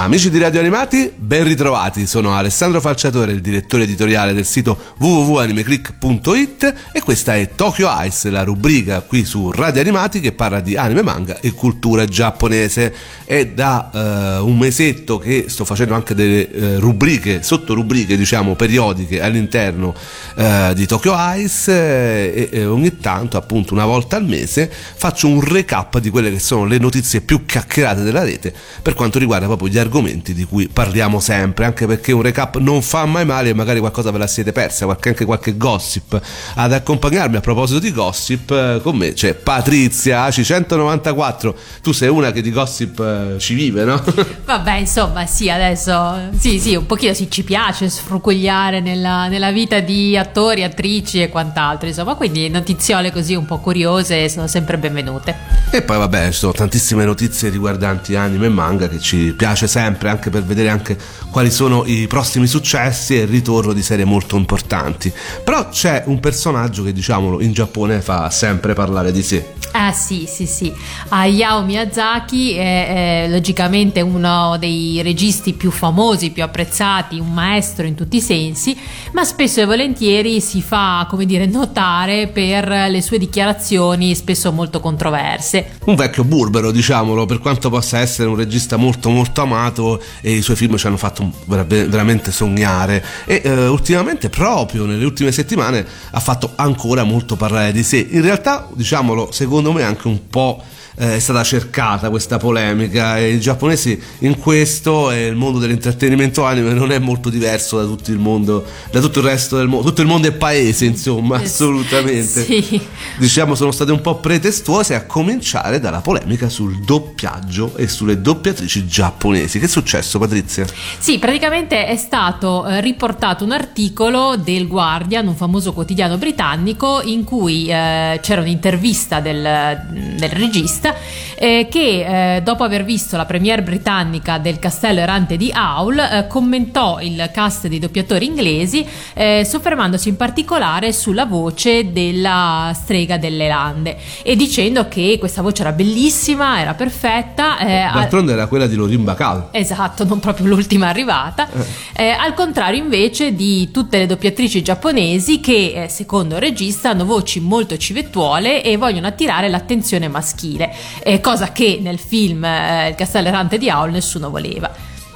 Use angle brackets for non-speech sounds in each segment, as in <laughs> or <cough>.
Amici di Radio Animati, ben ritrovati. Sono Alessandro Falciatore, il direttore editoriale del sito www.animeclick.it e questa è Tokyo Ice, la rubrica qui su Radio Animati che parla di anime, manga e cultura giapponese. È da uh, un mesetto che sto facendo anche delle uh, rubriche, sottorubriche diciamo periodiche all'interno uh, di Tokyo Ice e, e ogni tanto, appunto una volta al mese, faccio un recap di quelle che sono le notizie più chiacchierate della rete per quanto riguarda proprio gli argomenti argomenti di cui parliamo sempre, anche perché un recap non fa mai male e magari qualcosa ve la siete persa, qualche, anche qualche gossip. Ad accompagnarmi a proposito di gossip, eh, con me c'è Patrizia AC194. Tu sei una che di gossip eh, ci vive, no? <laughs> Vabbè, insomma, sì, adesso sì, sì, un pochino sì, ci piace sfrucugliare nella, nella vita di attori, attrici e quant'altro, insomma, quindi notiziole così un po' curiose sono sempre benvenute. E poi vabbè, ci sono tantissime notizie riguardanti anime e manga che ci piace sempre sempre anche per vedere anche quali sono i prossimi successi e il ritorno di serie molto importanti. Però c'è un personaggio che diciamolo in Giappone fa sempre parlare di sé. Ah sì, sì, sì. Hayao Miyazaki è, è logicamente uno dei registi più famosi, più apprezzati, un maestro in tutti i sensi, ma spesso e volentieri si fa, come dire, notare per le sue dichiarazioni spesso molto controverse. Un vecchio burbero, diciamolo, per quanto possa essere un regista molto molto amato amato e i suoi film ci hanno fatto veramente sognare. E eh, ultimamente proprio nelle ultime settimane ha fatto ancora molto parlare di sé. In realtà diciamolo secondo me anche un po' eh, è stata cercata questa polemica e i giapponesi in questo e il mondo dell'intrattenimento anime non è molto diverso da tutto il mondo, da tutto il resto del mondo, tutto il mondo è paese insomma, assolutamente. Sì. Diciamo sono state un po' pretestuose a cominciare dalla polemica sul doppiaggio e sulle doppiatrici giapponesi. Che è successo Patrizia? Sì, praticamente è stato eh, riportato un articolo del Guardian, un famoso quotidiano britannico, in cui eh, c'era un'intervista del, del regista Smith eh, che eh, dopo aver visto la premiere britannica del Castello Errante di Howl eh, commentò il cast dei doppiatori inglesi eh, soffermandosi in particolare sulla voce della strega delle lande e dicendo che questa voce era bellissima, era perfetta. Eh, D'altronde era quella di Lorin Bacal. Esatto, non proprio l'ultima arrivata. Eh. al contrario invece di tutte le doppiatrici giapponesi che secondo il regista hanno voci molto civettuole e vogliono attirare l'attenzione maschile eh, cosa che nel film eh, Il castello errante di Aul nessuno voleva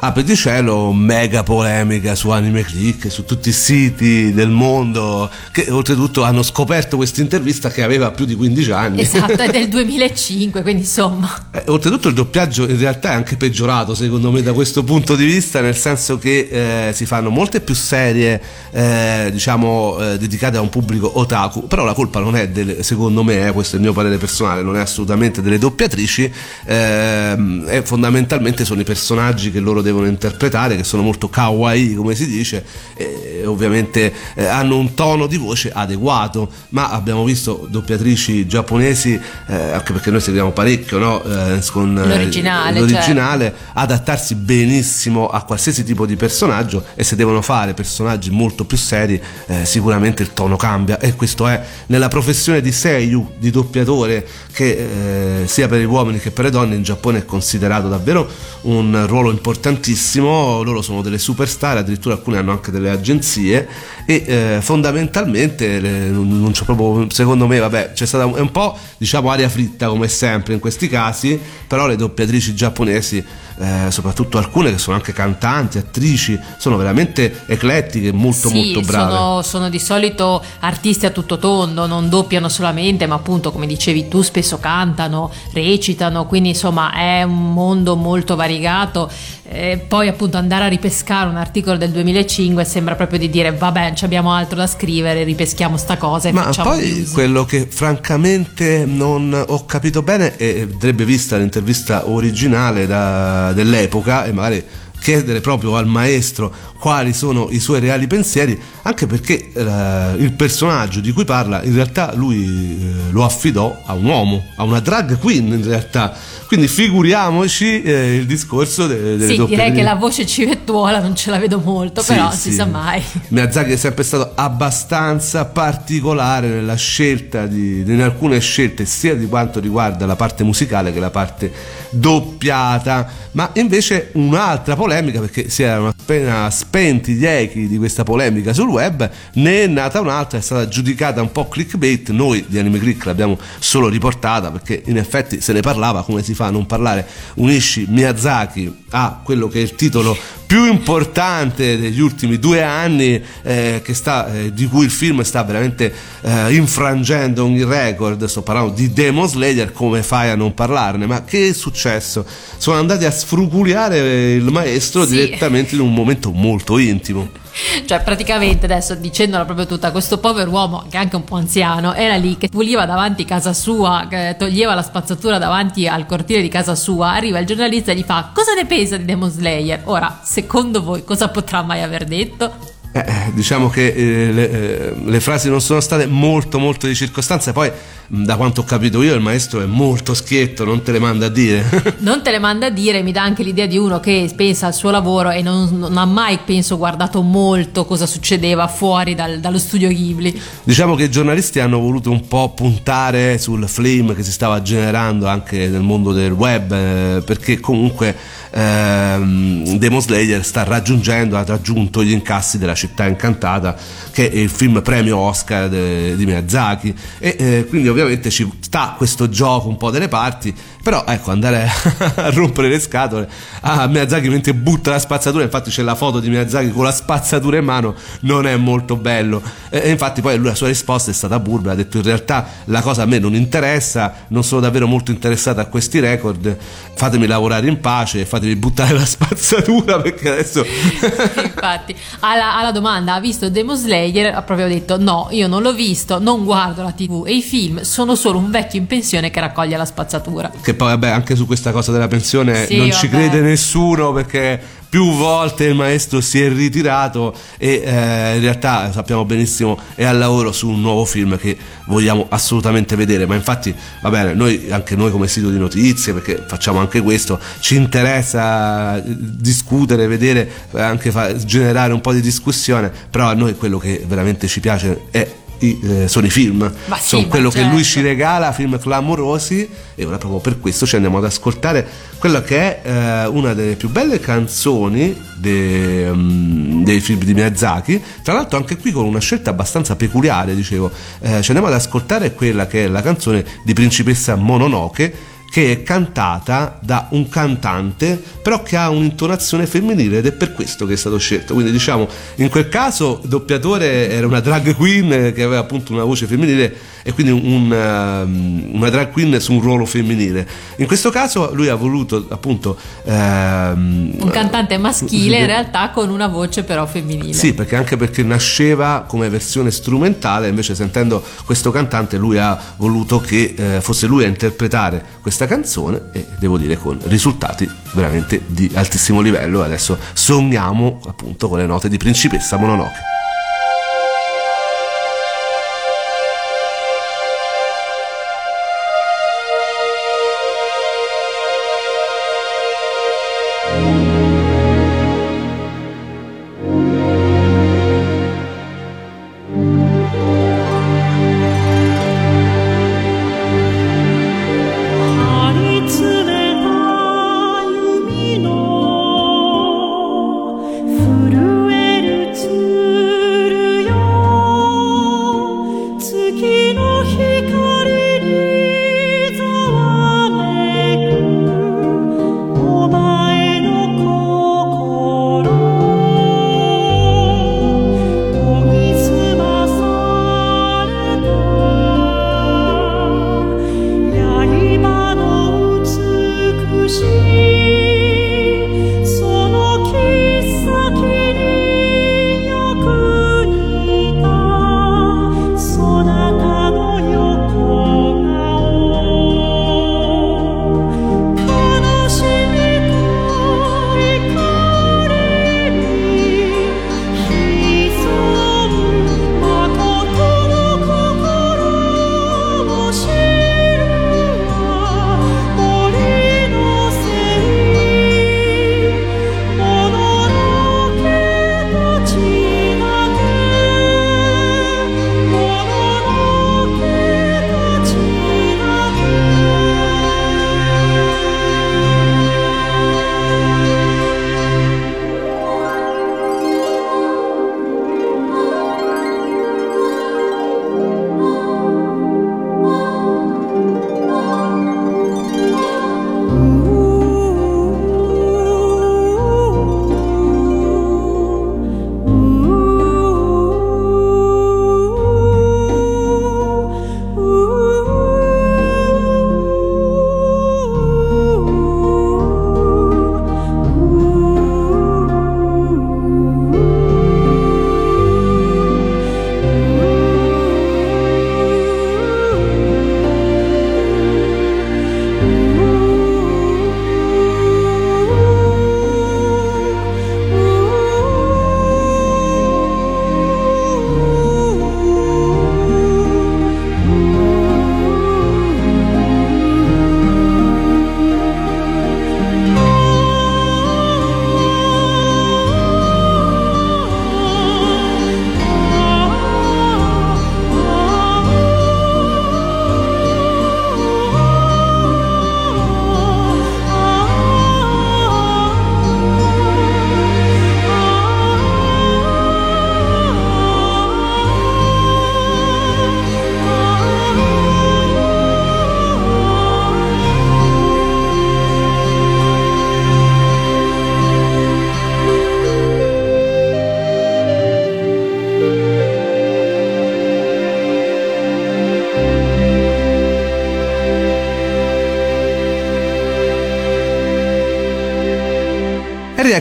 apri cielo, mega polemica su Anime Click, su tutti i siti del mondo, che oltretutto hanno scoperto questa intervista che aveva più di 15 anni. Esatto, è del <laughs> 2005, quindi insomma. Eh, oltretutto il doppiaggio in realtà è anche peggiorato secondo me da questo punto di vista, nel senso che eh, si fanno molte più serie, eh, diciamo, eh, dedicate a un pubblico otaku, però la colpa non è, delle, secondo me, eh, questo è il mio parere personale, non è assolutamente delle doppiatrici, ehm, è fondamentalmente sono i personaggi che loro devono devono interpretare, che sono molto kawaii, come si dice, e ovviamente eh, hanno un tono di voce adeguato, ma abbiamo visto doppiatrici giapponesi, eh, anche perché noi seguiamo parecchio no? eh, con eh, l'originale, l'originale certo. adattarsi benissimo a qualsiasi tipo di personaggio e se devono fare personaggi molto più seri, eh, sicuramente il tono cambia e questo è nella professione di Seiyu, di doppiatore, che eh, sia per gli uomini che per le donne in Giappone è considerato davvero un ruolo importantissimo tantissimo, loro sono delle superstar, addirittura alcune hanno anche delle agenzie e eh, fondamentalmente le, non c'è proprio, secondo me, vabbè, c'è stata un, un po' diciamo aria fritta come sempre in questi casi, però le doppiatrici giapponesi eh, soprattutto alcune che sono anche cantanti, attrici, sono veramente eclettiche, molto sì, molto brave. Sono, sono di solito artisti a tutto tondo, non doppiano solamente, ma appunto come dicevi tu spesso cantano, recitano, quindi insomma è un mondo molto variegato. E poi appunto andare a ripescare un articolo del 2005 sembra proprio di dire vabbè abbiamo altro da scrivere ripeschiamo sta cosa e ma facciamo poi news. quello che francamente non ho capito bene e andrebbe vista l'intervista originale da, dell'epoca e magari chiedere proprio al maestro quali sono i suoi reali pensieri, anche perché eh, il personaggio di cui parla in realtà lui eh, lo affidò a un uomo, a una drag queen in realtà. Quindi figuriamoci eh, il discorso de- delle Sì, direi che la voce civettuola non ce la vedo molto, Sì, però sì. si sa mai. <laughs> Miyazaki è sempre stato abbastanza particolare nella scelta di, in alcune scelte sia di quanto riguarda la parte musicale che la parte doppiata ma invece un'altra polemica perché si erano appena spenti gli echi di questa polemica sul web ne è nata un'altra è stata giudicata un po' clickbait. Noi di Anime Click l'abbiamo solo riportata perché in effetti se ne parlava come si fa a non parlare unisci Miyazaki a quello che è il titolo più importante degli ultimi due anni eh, che sta, eh, di cui il film sta veramente eh, infrangendo ogni record sto parlando di Demon Slayer come fai a non parlarne? Ma che è successo? Sono andati a sfruculiare il maestro Sì. direttamente in un momento molto intimo <laughs> Cioè, praticamente adesso dicendola proprio tutta, questo povero uomo, che è anche un po' anziano, era lì che puliva davanti casa sua, toglieva la spazzatura davanti al cortile di casa sua. Arriva il giornalista e gli fa: Cosa ne pensa di Demon Slayer? Ora, secondo voi, cosa potrà mai aver detto? Eh, eh, diciamo che eh, le, eh, le frasi non sono state molto molto di circostanza poi da quanto ho capito io il maestro è molto schietto non te le manda a dire <laughs> Non te le manda a dire, mi dà anche l'idea di uno che pensa al suo lavoro e non, non ha mai, penso, guardato molto cosa succedeva fuori dal- dallo studio Ghibli. Diciamo che i giornalisti hanno voluto un po' puntare sul flame che si stava generando anche nel mondo del web, eh, perché comunque ehm, Demon Slayer sta raggiungendo, ha raggiunto gli incassi della città incantata, che è il film premio Oscar de- di Miyazaki, e eh, quindi ovviamente ci sta questo gioco un po' delle parti, però ecco andare a <laughs> rompere le scatole a Miyazaki mentre butta la spazzatura, infatti c'è la foto di Miyazaki con la spazzatura in mano, non è molto bello. E, e infatti poi lui, la sua risposta è stata burba, ha detto in realtà la cosa a me non interessa, non sono davvero molto interessato a questi record, fatemi lavorare in pace, fatemi buttare la <laughs> spazzatura perché adesso... <laughs> Infatti, alla, alla domanda ha visto Demon Slayer, ha proprio detto no, io non l'ho visto, non guardo la tv e i film sono solo un vecchio in pensione che raccoglie la spazzatura. che poi vabbè anche su questa cosa della pensione Sì, non ci vabbè. crede nessuno perché più volte il maestro si è ritirato e eh, in realtà sappiamo benissimo è al lavoro su un nuovo film che vogliamo assolutamente vedere ma infatti va bene noi anche noi come sito di notizie perché facciamo anche questo ci interessa discutere vedere anche fa- generare un po' di discussione però a noi quello che veramente ci piace è i- eh, sono i film. Ma sì, sono quello che certo. lui ci regala film clamorosi e ora proprio per questo ci andiamo ad ascoltare quella che è eh, una delle più belle canzoni de- mm, dei film di Miyazaki. Tra l'altro anche qui con una scelta abbastanza peculiare dicevo. Eh, ci andiamo ad ascoltare quella che è la canzone di Principessa Mononoke che è cantata da un cantante però che ha un'intonazione femminile ed è per questo che è stato scelto. Quindi diciamo in quel caso il doppiatore era una drag queen che aveva appunto una voce femminile e quindi un, um, una drag queen su un ruolo femminile in questo caso lui ha voluto appunto ehm, Un cantante maschile in realtà con una voce però femminile. sì, perché anche perché nasceva come versione strumentale, invece sentendo questo cantante lui ha voluto che eh, fosse lui a interpretare questa canzone e devo dire con risultati veramente di altissimo livello. Adesso sogniamo appunto con le note di Principessa Mononoke.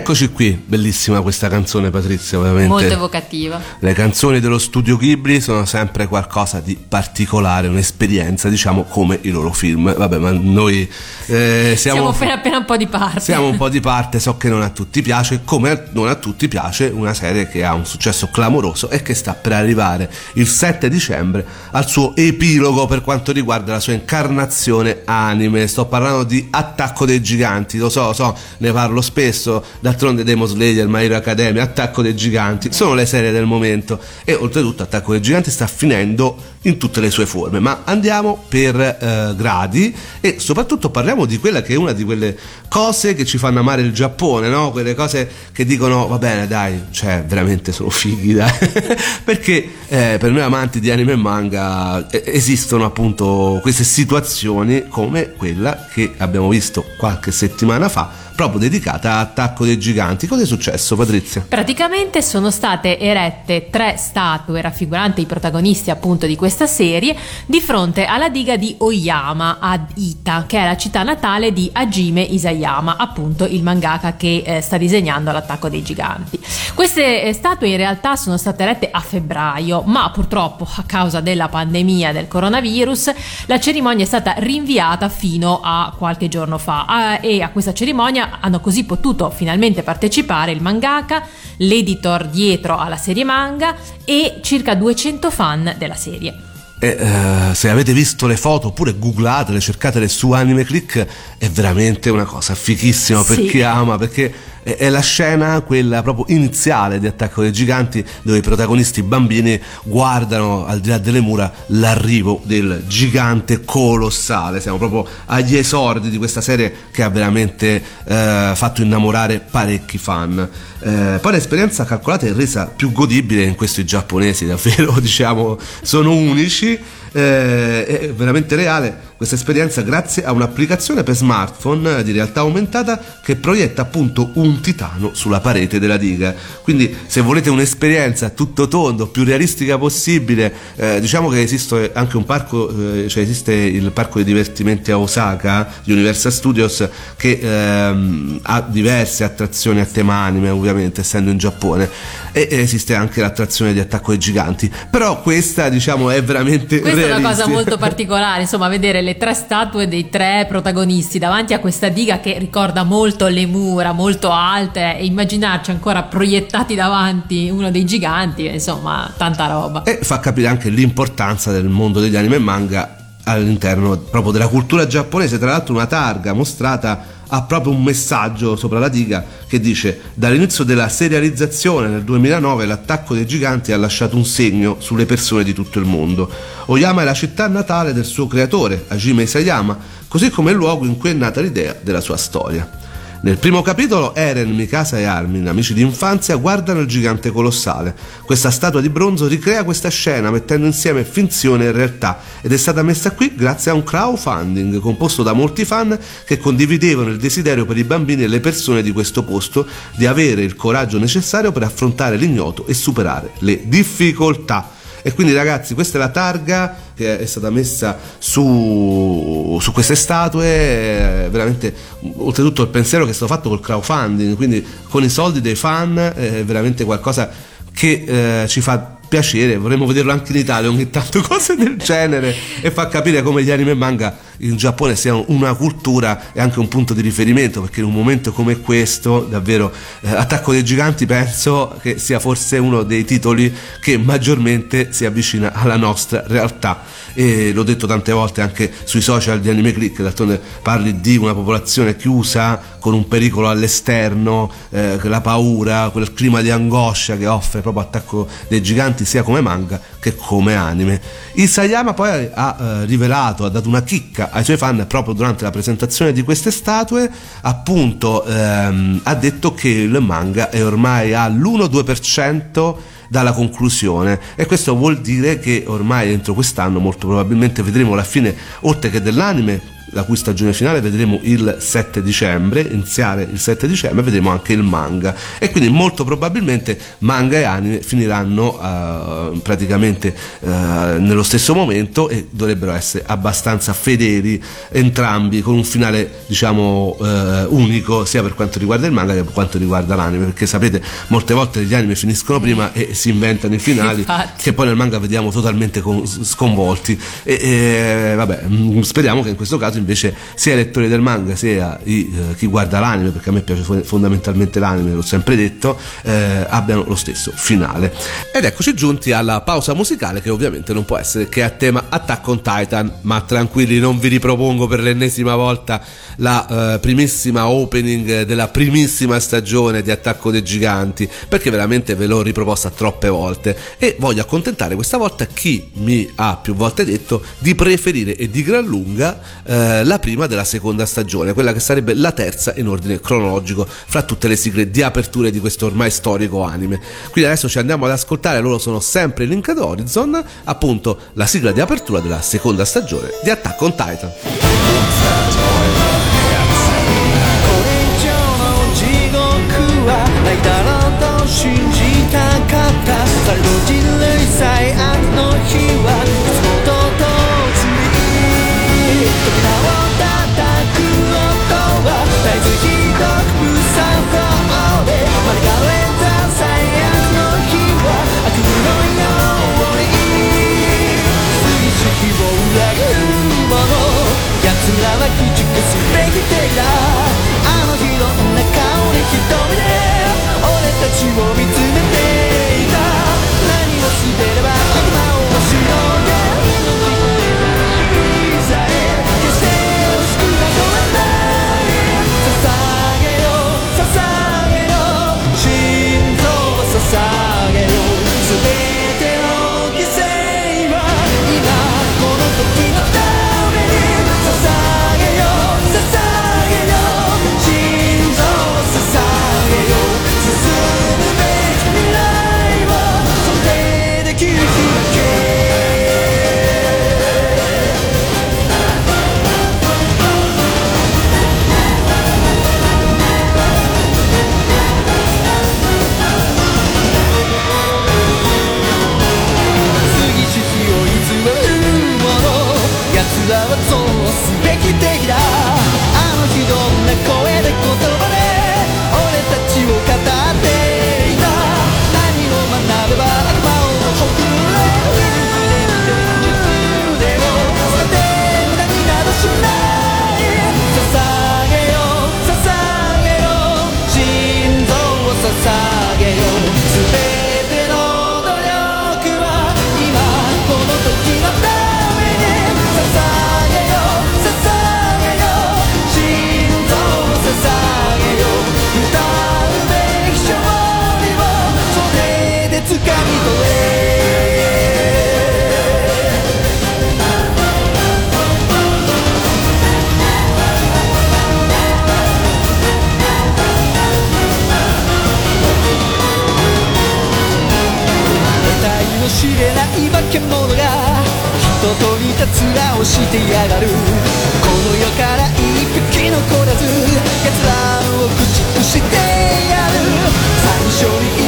E rieccoci qui, bellissima questa canzone Patrizia, veramente. Molto evocativa. Le canzoni dello studio Ghibli sono sempre qualcosa di particolare, un'esperienza, diciamo, come i loro film. Vabbè, ma noi eh, siamo, Siamo appena appena un po' di parte. siamo un po' di <laughs> parte, so che non a tutti piace, come non a tutti piace una serie che ha un successo clamoroso e che sta per arrivare il 7 dicembre al suo epilogo per quanto riguarda la sua incarnazione anime. Sto parlando di Attacco dei Giganti, lo so, lo so, ne parlo spesso, d'altronde Demon Slayer, My Hero Academia, Attacco dei Giganti, sono le serie del momento e oltretutto Attacco dei Giganti sta finendo in tutte le sue forme, ma andiamo per eh, gradi e soprattutto parliamo di quella che è una di quelle cose che ci fanno amare il Giappone, no? Quelle cose che dicono va bene, dai, cioè veramente sono fighi, dai. <laughs> Perché eh, per noi amanti di anime e manga eh, esistono appunto queste situazioni come quella che abbiamo visto qualche settimana fa, proprio dedicata a Attacco dei Giganti. Cosa è successo, Patrizia? Praticamente sono state erette tre statue raffiguranti i protagonisti appunto di questa serie di fronte alla diga di Oyama ad Ita, che è la città natale di Hajime Isayama, appunto il mangaka che eh, sta disegnando l'attacco dei giganti. Queste eh, statue in realtà sono state erette a febbraio, ma purtroppo a causa della pandemia del coronavirus la cerimonia è stata rinviata fino a qualche giorno fa Ah, e a questa cerimonia hanno così potuto finalmente partecipare il mangaka, l'editor dietro alla serie manga e circa 200 fan della serie. E, eh, se avete visto le foto oppure googlatele, cercatele su Anime Click, è veramente una cosa fichissima per Sì. chi ama, perché è, la scena, quella proprio iniziale di Attacco dei Giganti, dove i protagonisti bambini guardano al di là delle mura l'arrivo del gigante colossale. Siamo proprio agli esordi di questa serie che ha veramente eh, fatto innamorare parecchi fan. Eh, poi l'esperienza calcolata è resa più godibile in questi giapponesi, davvero, <laughs> diciamo, sono unici. Eh, è veramente reale questa esperienza grazie a un'applicazione per smartphone eh, di realtà aumentata che proietta appunto un titano sulla parete della diga. Quindi se volete un'esperienza tutto tondo, più realistica possibile, eh, diciamo che esiste anche un parco, eh, cioè esiste il parco di divertimenti a Osaka di Universal Studios che ehm, ha diverse attrazioni a tema anime ovviamente essendo in Giappone e esiste anche l'attrazione di attacco ai giganti però questa diciamo è veramente Questa è una cosa molto particolare, insomma, vedere le tre statue dei tre protagonisti davanti a questa diga che ricorda molto le mura, molto alte, e immaginarci ancora proiettati davanti uno dei giganti, insomma, tanta roba. e fa capire anche l'importanza del mondo degli anime e manga all'interno proprio della cultura giapponese tra l'altro una targa mostrata ha proprio un messaggio sopra la diga che dice dall'inizio della serializzazione nel 2009 l'attacco dei giganti ha lasciato un segno sulle persone di tutto il mondo. Oyama è la città natale del suo creatore Hajime Isayama così come il luogo in cui è nata l'idea della sua storia nel primo capitolo Eren, Mikasa e Armin, amici d'infanzia, guardano il gigante colossale. Questa statua di bronzo ricrea questa scena mettendo insieme finzione e realtà ed è stata messa qui grazie a un crowdfunding composto da molti fan che condividevano il desiderio per i bambini e le persone di questo posto di avere il coraggio necessario per affrontare l'ignoto e superare le difficoltà. E quindi ragazzi, questa è la targa che è stata messa su, su queste statue, veramente oltretutto il pensiero che è stato fatto col crowdfunding, quindi con i soldi dei fan, è veramente qualcosa che eh, ci fa piacere, vorremmo vederlo anche in Italia ogni tanto, <laughs> cose del genere e fa capire come gli anime e manga in Giappone siano una cultura e anche un punto di riferimento, perché in un momento come questo, davvero, eh, Attacco dei Giganti penso che sia forse uno dei titoli che maggiormente si avvicina alla nostra realtà. E l'ho detto tante volte anche sui social di Anime Click, d'altronde parli di una popolazione chiusa con un pericolo all'esterno, eh, la paura, quel clima di angoscia che offre proprio Attacco dei Giganti sia come manga che come anime. Isayama poi ha eh, rivelato, ha dato una chicca ai suoi fan proprio durante la presentazione di queste statue, appunto ehm, ha detto che il manga è ormai all'1-2% dalla conclusione e questo vuol dire che ormai entro quest'anno molto probabilmente vedremo la fine oltre che dell'anime la cui stagione finale vedremo il 7 dicembre, iniziare il 7 dicembre vedremo anche il manga. E quindi molto probabilmente manga e anime finiranno uh, praticamente uh, nello stesso momento e dovrebbero essere abbastanza fedeli entrambi con un finale diciamo uh, unico sia per quanto riguarda il manga che per quanto riguarda l'anime. Perché sapete molte volte gli anime finiscono prima e si inventano i finali Infatti. che poi nel manga vediamo totalmente con- sconvolti. E, e, vabbè mm, speriamo che in questo caso invece sia i lettori del manga sia i, eh, chi guarda l'anime perché a me piace fo- fondamentalmente l'anime l'ho sempre detto eh, abbiano lo stesso finale. Ed eccoci giunti alla pausa musicale che ovviamente non può essere che a tema Attack on Titan. Ma tranquilli non vi ripropongo per l'ennesima volta la eh, primissima opening della primissima stagione di Attacco dei Giganti perché veramente ve l'ho riproposta troppe volte. E voglio accontentare questa volta chi mi ha più volte detto di preferire e di gran lunga eh, la prima della seconda stagione, quella che sarebbe la terza in ordine cronologico fra tutte le sigle di aperture di questo ormai storico anime. Quindi adesso ci andiamo ad ascoltare, loro sono sempre Link ad Horizon, appunto la sigla di apertura della seconda stagione di Attack on Titan. これ以上の地獄はないだろうと信じたかったされど人類最悪の日 を見つめと似た面をしてやがる。この世から一匹残らず奴らを駆逐してやる。最初に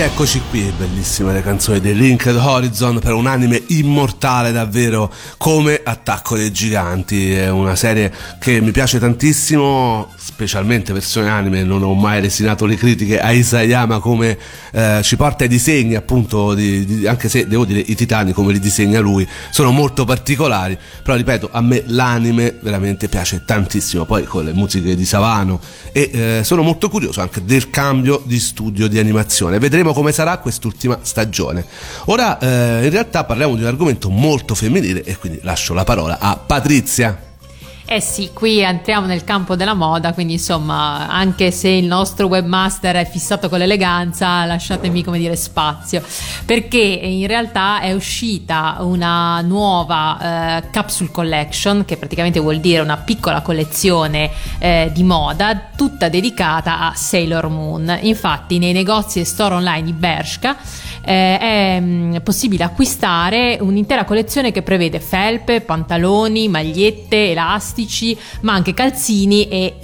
rieccoci qui, bellissime le canzoni di Linked Horizon per un anime immortale davvero come Attacco dei Giganti, è una serie che mi piace tantissimo, specialmente versione anime, non ho mai resinato le critiche a Isayama come eh, ci porta i disegni appunto, di, di- anche se devo dire i titani come li disegna lui, sono molto particolari, però ripeto, a me l'anime veramente piace tantissimo, poi con le musiche di Savano e eh, sono molto curioso anche del cambio di studio di animazione. Vedremo come sarà quest'ultima stagione. Ora eh, in realtà parliamo di un argomento molto femminile e quindi lascio la parola a Patrizia. Eh sì, qui entriamo nel campo della moda, quindi insomma, anche se il nostro webmaster è fissato con l'eleganza, lasciatemi come dire spazio, perché in realtà è uscita una nuova eh, capsule collection, che praticamente vuol dire una piccola collezione eh, di moda, tutta dedicata a Sailor Moon. Infatti nei negozi e store online di Bershka eh, è mm, possibile acquistare un'intera collezione che prevede felpe, pantaloni, magliette, elastici, ma anche calzini e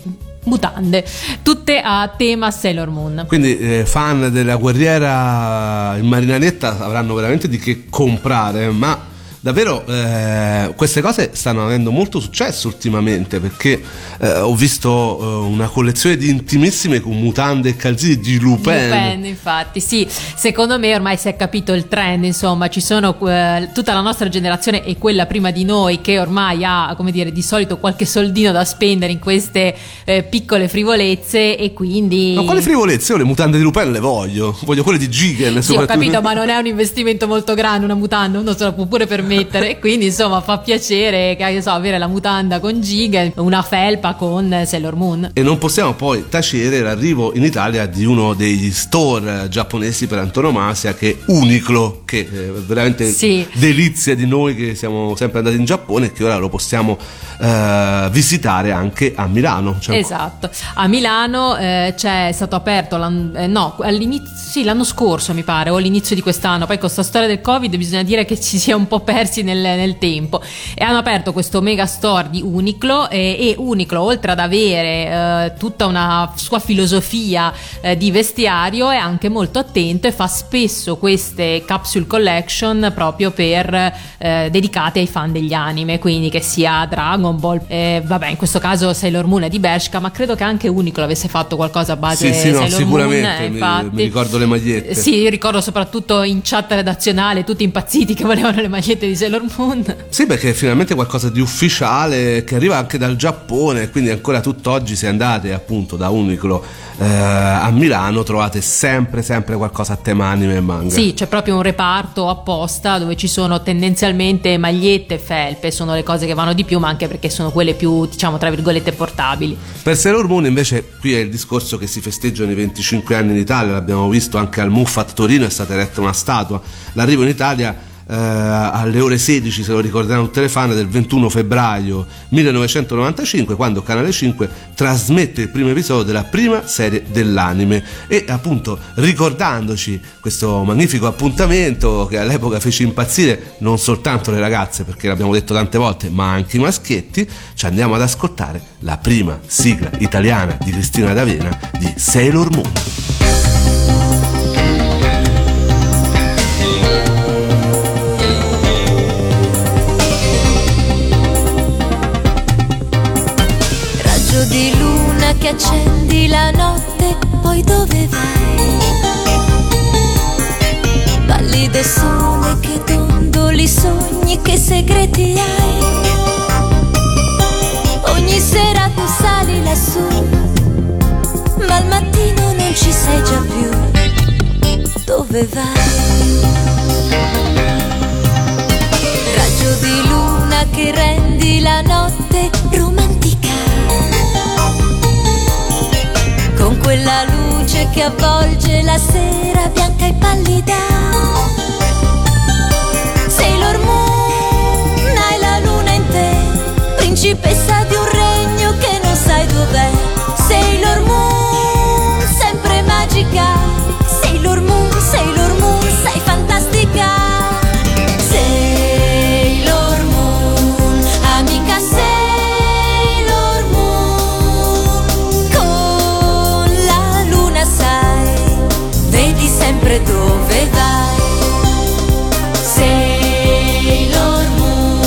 mutande, tutte a tema Sailor Moon. Quindi eh, fan della guerriera in marinaretta avranno veramente di che comprare, ma davvero eh, queste cose stanno avendo molto successo ultimamente perché eh, ho visto eh, una collezione di intimissime con mutande e calzini di Lupin. Lupin, infatti, sì, secondo me ormai si è capito il trend, insomma, ci sono eh, tutta la nostra generazione e quella prima di noi che ormai ha, come dire, di solito qualche soldino da spendere in queste eh, piccole frivolezze e quindi... Ma quale frivolezze? Io le mutande di Lupin le voglio, voglio quelle di Gigen. Sì, ho capito, ma <laughs> non è un investimento molto grande una mutanda, uno se la può pure permettere. E <laughs> quindi, insomma, fa piacere che, so, avere la mutanda con Giga, una felpa con Sailor Moon. E non possiamo poi tacere l'arrivo in Italia di uno degli store eh, giapponesi per antonomasia che è Uniqlo, che è veramente Sì. delizia di noi che siamo sempre andati in Giappone e che ora lo possiamo eh, visitare anche a Milano. Cioè, Esatto, a Milano eh, c'è stato aperto l'an- eh, no, all'inizio, sì, l'anno scorso mi pare, o all'inizio di quest'anno, poi con questa storia del Covid bisogna dire che ci si è un po' persi nel, nel tempo e hanno aperto questo mega store di Uniqlo e, e Uniqlo oltre ad avere eh, tutta una sua filosofia eh, di vestiario è anche molto attento e fa spesso queste capsule collection proprio per eh, dedicate ai fan degli anime, quindi che sia Dragon Ball, eh, vabbè in questo caso Sailor Moon è di Bershka, ma credo che anche Uniqlo avesse fatto qualcosa a base Sì, sì, no, Sailor sicuramente, Moon, eh, mi- infatti. mi ricordo le magliette. Sì, io ricordo soprattutto in chat redazionale tutti impazziti che volevano le magliette di Sailor Moon. Sì, perché è finalmente qualcosa di ufficiale che arriva anche dal Giappone, quindi ancora tutt'oggi se andate appunto da Uniqlo eh, a Milano trovate sempre sempre qualcosa a tema anime e manga. Sì, c'è proprio un reparto apposta dove ci sono tendenzialmente magliette e felpe, sono le cose che vanno di più, ma anche perché sono quelle più, diciamo, tra virgolette portabili. Per Sailor Moon invece qui è il discorso che si festeggiano i 25 anni in Italia, l'abbiamo visto anche al Muffat Torino, è stata eretta una statua. L'arrivo in Italia eh, alle ore 16, se lo ricorderanno tutte le fan, del 21 febbraio 1995, quando Canale 5 trasmette il primo episodio della prima serie dell'anime e appunto ricordandoci questo magnifico appuntamento che all'epoca fece impazzire non soltanto le ragazze, perché l'abbiamo detto tante volte, ma anche i maschietti, ci andiamo ad ascoltare la prima sigla italiana di Cristina D'Avena di Sailor Moon. Che accendi la notte, poi dove vai? Pallido sole che dondoli sogni, che segreti hai? Ogni sera tu sali lassù, ma al mattino non ci sei già più. Dove vai? Raggio di luna che rendi la notte quella luce che avvolge la sera bianca e pallida. Sailor Moon, hai la luna in te, principessa di un regno che non sai dov'è. Sailor Moon, sempre magica. Sailor Moon, Sailor Moon, dove vai. Sailor Moon,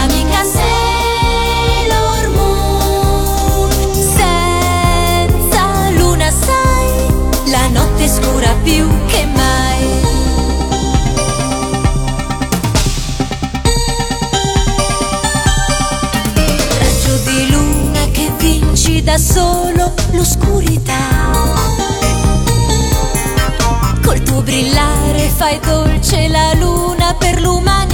amica Sailor Moon, senza luna sai, la notte scura più che mai. Raggio di luna che vinci da solo l'oscurità. Brillare fai dolce la luna per l'umanità.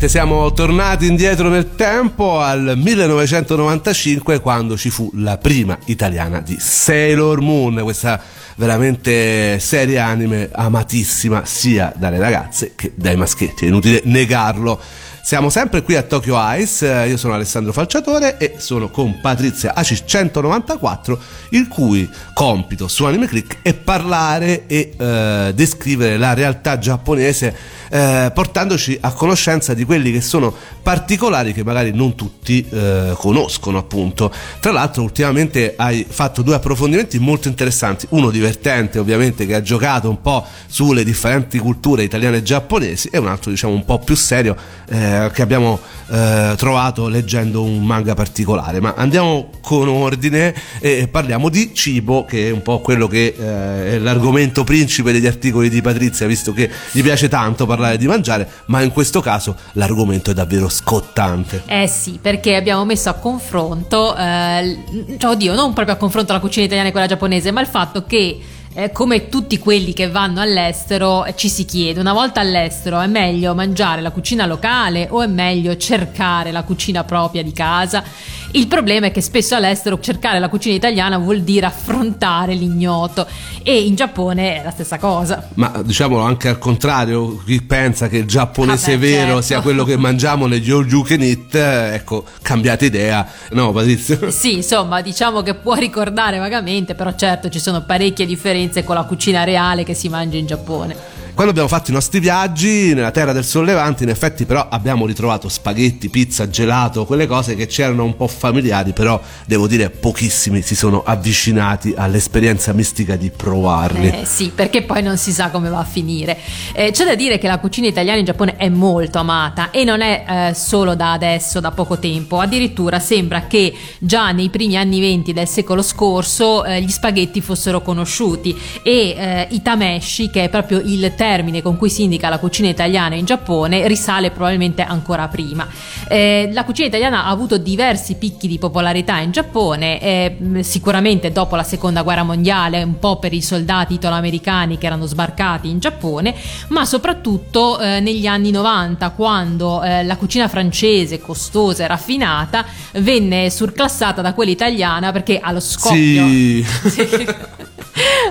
Niente, siamo tornati indietro nel tempo al 1995 quando ci fu la prima italiana di Sailor Moon, questa veramente serie anime amatissima sia dalle ragazze che dai maschietti, è inutile negarlo. Siamo sempre qui a Tokyo Ice, eh, io sono Alessandro Falciatore e sono con Patrizia Aci 194, il cui compito su Anime Click è parlare e eh, descrivere la realtà giapponese eh, portandoci a conoscenza di quelli che sono particolari che magari non tutti eh, conoscono appunto. Tra l'altro ultimamente hai fatto due approfondimenti molto interessanti, uno divertente ovviamente che ha giocato un po' sulle differenti culture italiane e giapponesi e un altro diciamo un po' più serio eh, che abbiamo eh, trovato leggendo un manga particolare. Ma andiamo con ordine e parliamo di cibo che è un po' quello che eh, è l'argomento principe degli articoli di Patrizia visto che gli piace tanto parlare di mangiare, ma in questo caso l'argomento è davvero scottante. Eh sì, perché abbiamo messo a confronto, eh, oddio, non proprio a confronto la cucina italiana e quella giapponese, ma il fatto che eh, come tutti quelli che vanno all'estero eh, ci si chiede una volta all'estero è meglio mangiare la cucina locale o è meglio cercare la cucina propria di casa il problema è che spesso all'estero cercare la cucina italiana vuol dire affrontare l'ignoto e in Giappone è la stessa cosa Ma diciamolo anche al contrario, chi pensa che il giapponese Ah, beh, vero certo. sia quello che mangiamo negli all you can eat, eh, ecco, cambiate idea. No, Patrizio? <laughs> Sì, insomma, diciamo che può ricordare vagamente, però certo ci sono parecchie differenze con la cucina reale che si mangia in Giappone. Quando abbiamo fatto i nostri viaggi nella terra del sollevante, in effetti però abbiamo ritrovato spaghetti, pizza, gelato, quelle cose che c'erano un po' familiari, però devo dire pochissimi si sono avvicinati all'esperienza mistica di provarli. Eh, sì, perché poi non si sa come va a finire. Eh, c'è da dire che la cucina italiana in Giappone è molto amata e non è eh, solo da adesso, da poco tempo. Addirittura sembra che già nei primi anni venti del secolo scorso eh, gli spaghetti fossero conosciuti e eh, i tameshi, che è proprio il termine termine con cui si indica la cucina italiana in Giappone risale probabilmente ancora prima. Eh, la cucina italiana ha avuto diversi picchi di popolarità in Giappone, eh, sicuramente dopo la seconda guerra mondiale, un po' per i soldati italoamericani che erano sbarcati in Giappone, ma soprattutto eh, negli anni 90, quando eh, la cucina francese, costosa e raffinata, venne surclassata da quella italiana perché allo scoppio. Sì. <laughs> Sì.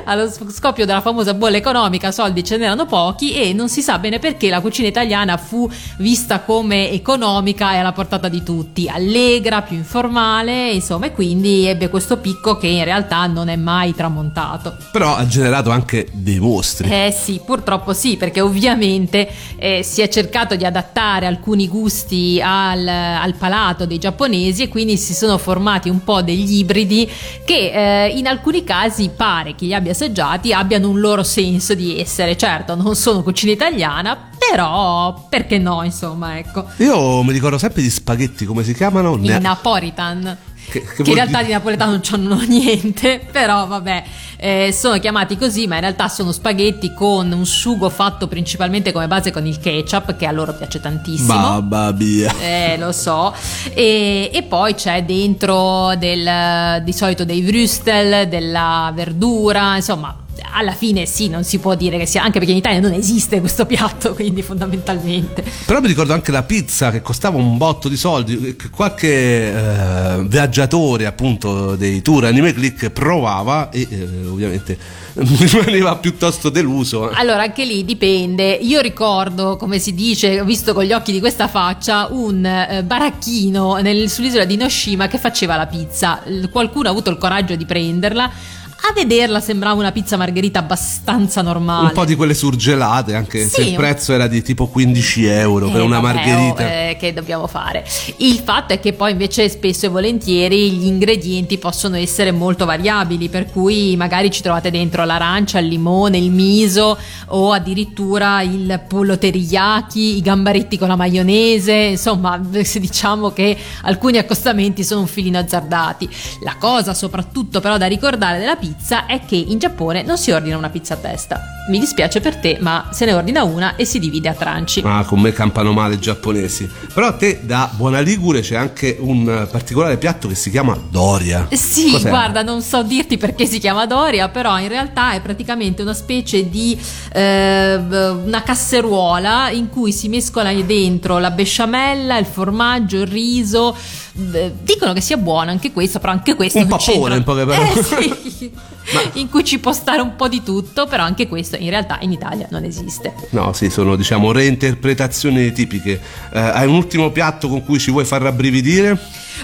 Allo scoppio della famosa bolla economica soldi ce n'erano pochi e non si sa bene perché la cucina italiana fu vista come economica e alla portata di tutti, allegra, più informale, insomma, e quindi ebbe questo picco che in realtà non è mai tramontato. Però ha generato anche dei mostri. Eh sì, purtroppo sì, perché ovviamente eh, si è cercato di adattare alcuni gusti al, al palato dei giapponesi e quindi si sono formati un po' degli ibridi che eh, in alcuni casi pare che li abbia assaggiati abbiano un loro senso di essere. Certo, non sono cucina italiana, però perché no, insomma, ecco. Io mi ricordo sempre di spaghetti, come si chiamano? Il Ne- Napolitan. Che- che Che, in realtà dire? di napoletano non c'hanno <laughs> niente, però vabbè, eh, sono chiamati così, ma in realtà sono spaghetti con un sugo fatto principalmente come base con il ketchup, che a loro piace tantissimo. Babba mia. Eh, lo so. E, e poi c'è dentro del, di solito dei vrustel, della verdura, insomma. Alla fine sì, non si può dire che sia, anche perché in Italia non esiste questo piatto, <laughs> quindi fondamentalmente. Però mi ricordo anche la pizza che costava un botto di soldi. che Qualche eh, viaggiatore appunto dei tour Anime Click provava e eh, ovviamente <laughs> rimaneva piuttosto deluso. Allora, anche lì dipende. Io ricordo, come si dice, ho visto con gli occhi di questa faccia, un eh, baracchino nel- sull'isola di Noshima che faceva la pizza. Qualcuno ha avuto il coraggio di prenderla. A vederla sembrava una pizza margherita abbastanza normale. Un po' di quelle surgelate, anche se Sì, il un- prezzo era di tipo 15 euro per Eh, una vabbè, margherita. oh, eh, che dobbiamo fare? Il fatto è che poi invece spesso e volentieri gli ingredienti possono essere molto variabili, per cui magari ci trovate dentro l'arancia, il limone, il miso o addirittura il pollo teriyaki, i gambaretti con la maionese, insomma, se <laughs> diciamo che alcuni accostamenti sono un filino azzardati. La cosa soprattutto però da ricordare della pizza è che in Giappone non si ordina una pizza a testa. Mi dispiace per te, ma se ne ordina una e si divide a tranci. Ah, con me campano male i giapponesi. Però a te da Buona Ligure c'è anche un eh, particolare piatto che si chiama Doria. Sì, Cos'è? guarda, non so dirti perché si chiama Doria, però in realtà è praticamente una specie di eh, una casseruola in cui si mescola dentro la besciamella, il formaggio, il riso. Eh, Dicono che sia buona anche questa, però anche questo Un pappone, in poche parole. Eh, sì. <laughs> In cui ci può stare un po' di tutto, però anche questo in realtà in Italia non esiste. No, sì, sono diciamo reinterpretazioni tipiche. Eh, hai un ultimo piatto con cui ci vuoi far rabbrividire?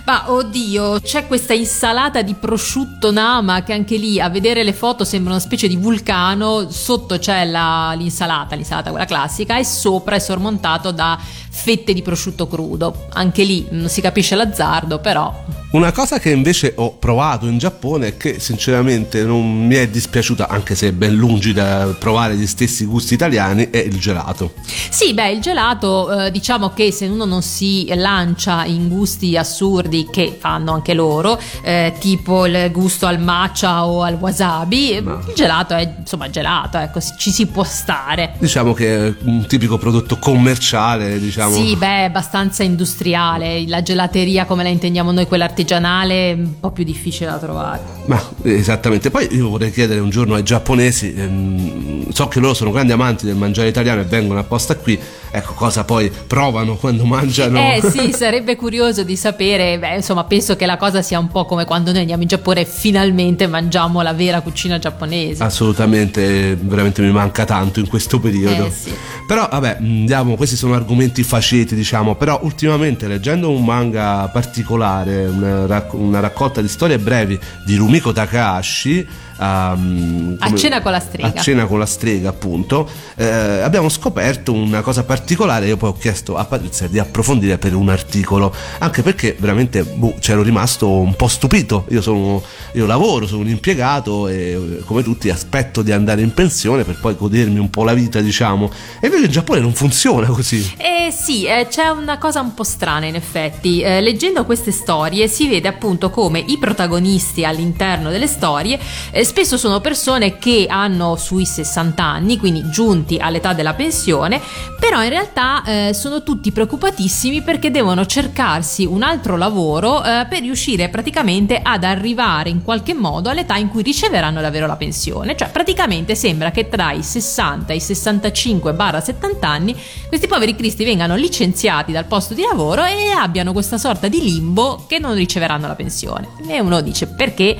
Ma oddio, c'è questa insalata di prosciutto Nama che anche lì a vedere le foto sembra una specie di vulcano, sotto c'è la- l'insalata, l'insalata quella classica e sopra è sormontato da fette di prosciutto crudo. Anche lì non si capisce l'azzardo, però Una cosa che invece ho provato in Giappone e che sinceramente non mi è dispiaciuta, anche se è ben lungi da provare gli stessi gusti italiani, è il gelato. Sì, beh, il gelato, eh, diciamo che se uno non si lancia in gusti assurdi che fanno anche loro, eh, tipo il gusto al matcha o al wasabi, eh, Ma- il gelato è insomma gelato, ecco, ci si può stare. Diciamo che è un tipico prodotto commerciale, diciamo. Sì, beh, è abbastanza industriale. La gelateria come la intendiamo noi, quella artigianale, è un po' più difficile da trovare. Ma esattamente, poi io vorrei chiedere un giorno ai giapponesi, ehm, so che loro sono grandi amanti del mangiare italiano e vengono apposta qui, ecco cosa poi provano quando mangiano. Eh sì, <laughs> sarebbe curioso di sapere, beh, insomma, penso che la cosa sia un po' come quando noi andiamo in Giappone e finalmente mangiamo la vera cucina giapponese. Assolutamente, veramente mi manca tanto in questo periodo. Eh, sì. Però vabbè, andiamo, questi sono argomenti faceti, diciamo, però ultimamente leggendo un manga particolare, una, rac- una raccolta di storie brevi di Rumiko Takahashi, ehm, A cena con la strega. A cena con la strega, appunto, eh, abbiamo scoperto una cosa particolare. Io poi ho chiesto a Patrizia di approfondire per un articolo, anche perché veramente boh, c'ero rimasto un po' stupito. Io, sono, io lavoro, sono un impiegato e come tutti aspetto di andare in pensione per poi godermi un po' la vita, diciamo. E invece in Giappone non funziona così. Eh sì, eh, c'è una cosa un po' strana in effetti. Eh, leggendo queste storie si vede appunto come i protagonisti all'interno delle storie eh, spesso sono persone che hanno sui 60 anni, quindi giunti all'età della pensione, però in realtà eh, sono tutti preoccupatissimi perché devono cercarsi un altro lavoro eh, per riuscire praticamente ad arrivare in qualche modo all'età in cui riceveranno davvero la pensione. Cioè praticamente sembra che tra i 60 e i 65-70 anni questi poveri cristi vengano licenziati dal posto di lavoro e abbiano questa sorta di limbo che non riceveranno la pensione. E uno dice perché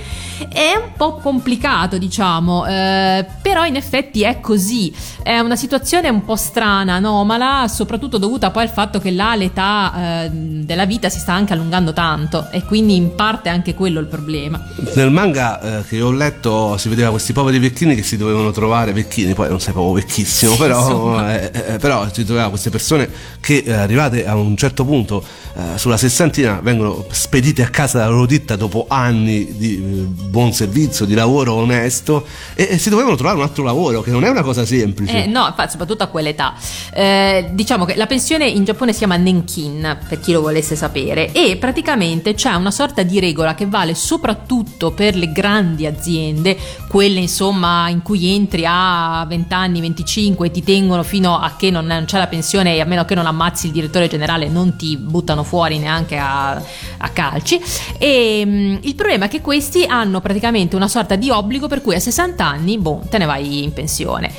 è un po' complicato, diciamo, eh, però in effetti è così. È una situazione un po' strana, anomala, soprattutto dovuta poi al fatto che là l'età eh, della vita si sta anche allungando tanto e quindi in parte è anche quello il problema. Nel manga eh, che ho letto si vedeva questi poveri vecchini che si dovevano trovare, vecchini, poi non sei proprio vecchissimo, però, eh, eh, però si trovava queste persone che eh, arrivate a un certo punto eh, sulla sessantina vengono spedite a casa dalla loro ditta dopo anni di eh, buon servizio, di lavoro onesto e, e si dovevano trovare un altro lavoro che non è una cosa semplice. Eh, no, soprattutto a quell'età. Eh, diciamo che la pensione in Giappone si chiama Nenkin, per chi lo volesse sapere, e praticamente c'è una sorta di regola che vale soprattutto per le grandi aziende, quelle insomma in cui entri a 20 anni, 25 e ti tengono fino a che non c'è la pensione e a meno che non ammazzi il direttore generale non ti buttano fuori neanche a, a calci. E mh, il problema è che questi hanno praticamente una sorta di obbligo per cui a 60 anni, boh, te ne vai in pensione.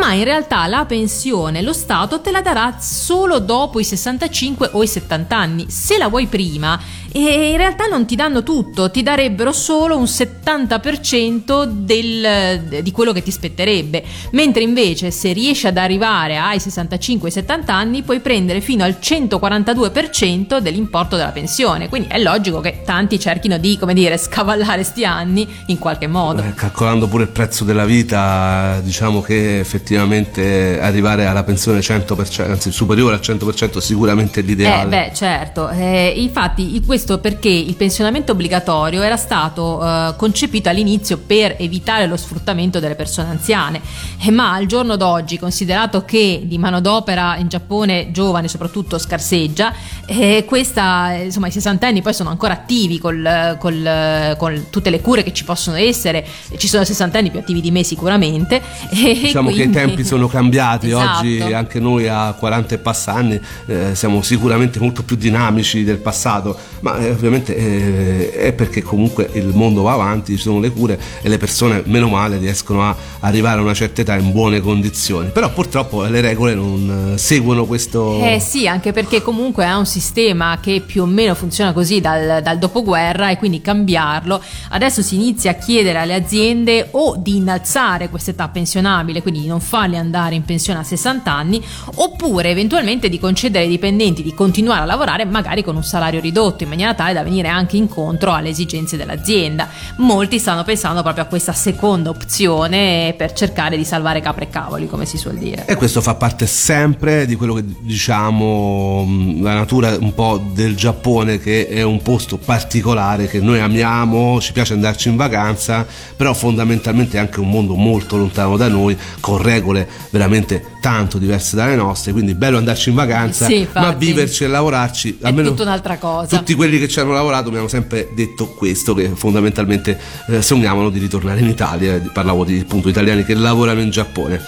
Ma in realtà la pensione lo Stato te la darà solo dopo i 65 o i 70 anni. Se la vuoi prima, e in realtà non ti danno tutto, ti darebbero solo un 70% del, di quello che ti spetterebbe, mentre invece se riesci ad arrivare ai 65-70 anni puoi prendere fino al 142% dell'importo della pensione, quindi è logico che tanti cerchino di, come dire, scavallare sti anni in qualche modo. Eh, calcolando pure il prezzo della vita, diciamo che effettivamente arrivare alla pensione 100%, anzi superiore al 100% sicuramente è l'ideale. Eh, beh, certo. Eh, infatti, questo perché il pensionamento obbligatorio era stato eh, concepito all'inizio per evitare lo sfruttamento delle persone anziane, eh, ma al giorno d'oggi, considerato che di manodopera in Giappone giovane soprattutto scarseggia, eh, questa, insomma, i sessantenni poi sono ancora attivi col, col, con tutte le cure che ci possono essere, ci sono sessantenni più attivi di me sicuramente. <laughs> Diciamo che i quindi- tempi sono cambiati, <laughs> Esatto. oggi anche noi a 40 e passa anni eh, siamo sicuramente molto più dinamici del passato, ma eh, ovviamente eh, è perché comunque il mondo va avanti, ci sono le cure e le persone meno male riescono a arrivare a una certa età in buone condizioni, però purtroppo le regole non eh, seguono questo... Eh sì, anche perché comunque è un sistema che più o meno funziona così dal, dal dopoguerra e quindi cambiarlo. Adesso si inizia a chiedere alle aziende o di innalzare questa età pensionabile, quindi di non farli andare in pensione a 60 anni, oppure eventualmente di concedere ai dipendenti di continuare a lavorare magari con un salario ridotto in maniera tale da venire anche incontro alle esigenze dell'azienda. Molti stanno pensando proprio a questa seconda opzione per cercare di salvare capre e cavoli, come si suol dire. E questo fa parte sempre di quello che diciamo mh, la natura un po' del Giappone che è un posto particolare che noi amiamo, ci piace andarci in vacanza, però fondamentalmente è anche un mondo molto lontano da noi, con regole veramente tanto diverse dalle nostre, quindi bello andarci in vacanza, Sì, ma viverci e lavorarci, È tutta un'altra cosa. tutti quelli che ci hanno lavorato mi hanno sempre detto questo, che fondamentalmente eh, sognavano di ritornare in Italia, parlavo di appunto italiani che lavorano in Giappone.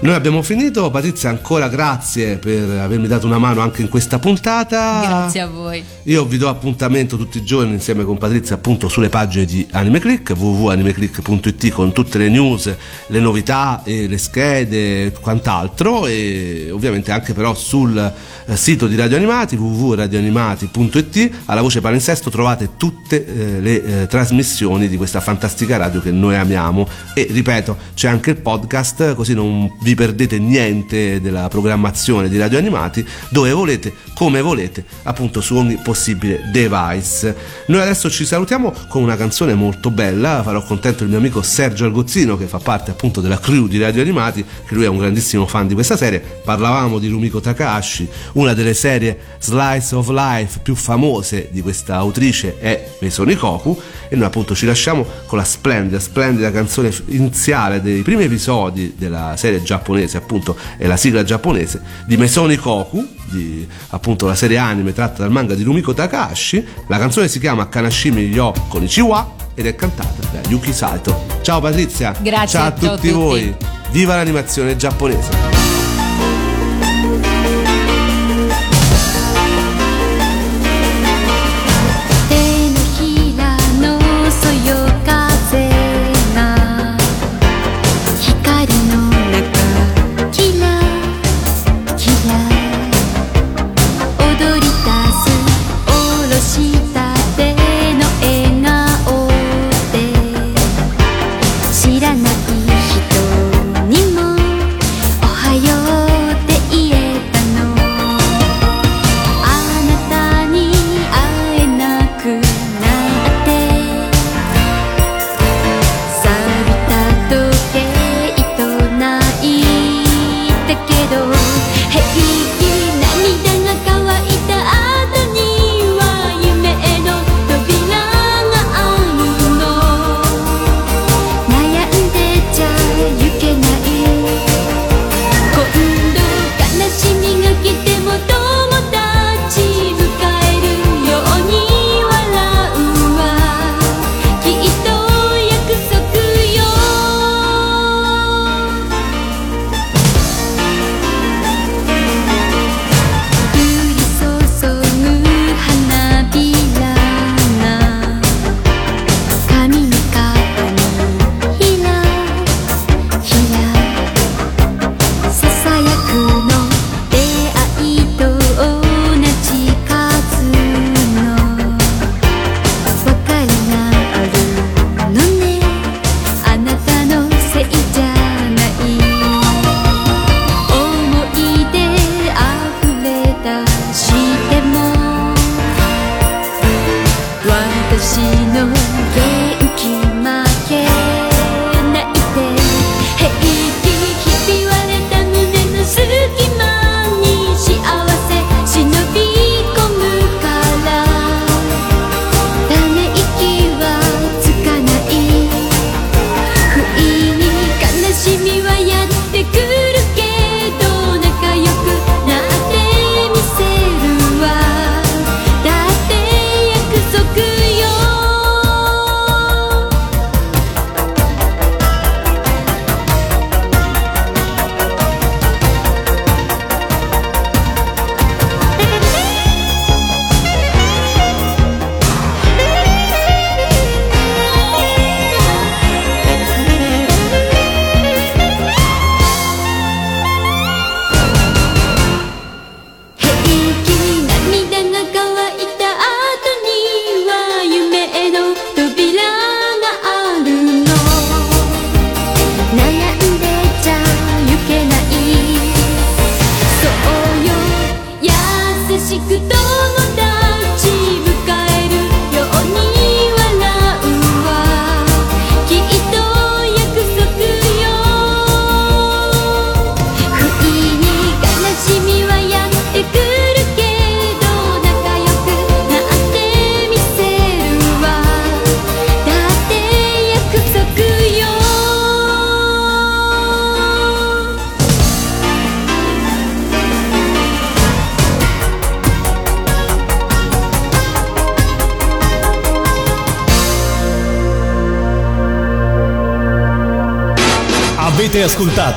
Noi abbiamo finito, Patrizia ancora grazie per avermi dato una mano anche in questa puntata. Grazie a voi. Io vi do appuntamento tutti i giorni insieme con Patrizia appunto sulle pagine di AnimeClick, www.animeclick.it con tutte le news, le novità, e le schede e quant'altro e ovviamente anche però sul eh, sito di Radio Animati www.radioanimati.it alla voce palinsesto trovate tutte eh, le eh, trasmissioni di questa fantastica radio che noi amiamo e ripeto c'è anche il podcast così non vi perdete niente della programmazione di Radio Animati dove volete come volete appunto su ogni possibile device. Noi adesso ci salutiamo con una canzone molto bella farò contento il mio amico Sergio Argozzino che fa parte appunto della crew di Radio Animati che lui è un grandissimo fan di questa serie. Parlavamo di Rumiko Takahashi una delle serie Slice of Life più famose di questa autrice è Mesonikoku e noi appunto ci lasciamo con la splendida, splendida canzone iniziale dei primi episodi della serie giapponese, appunto, è la sigla giapponese di Mesoni Koku, di appunto la serie anime tratta dal manga di Rumiko Takashi. La canzone si chiama Kanashimi Yo Konichiwa ed è cantata da Yuki Saito. Ciao Patrizia! Grazie ciao a, a tutti, tutti voi! Viva l'animazione giapponese!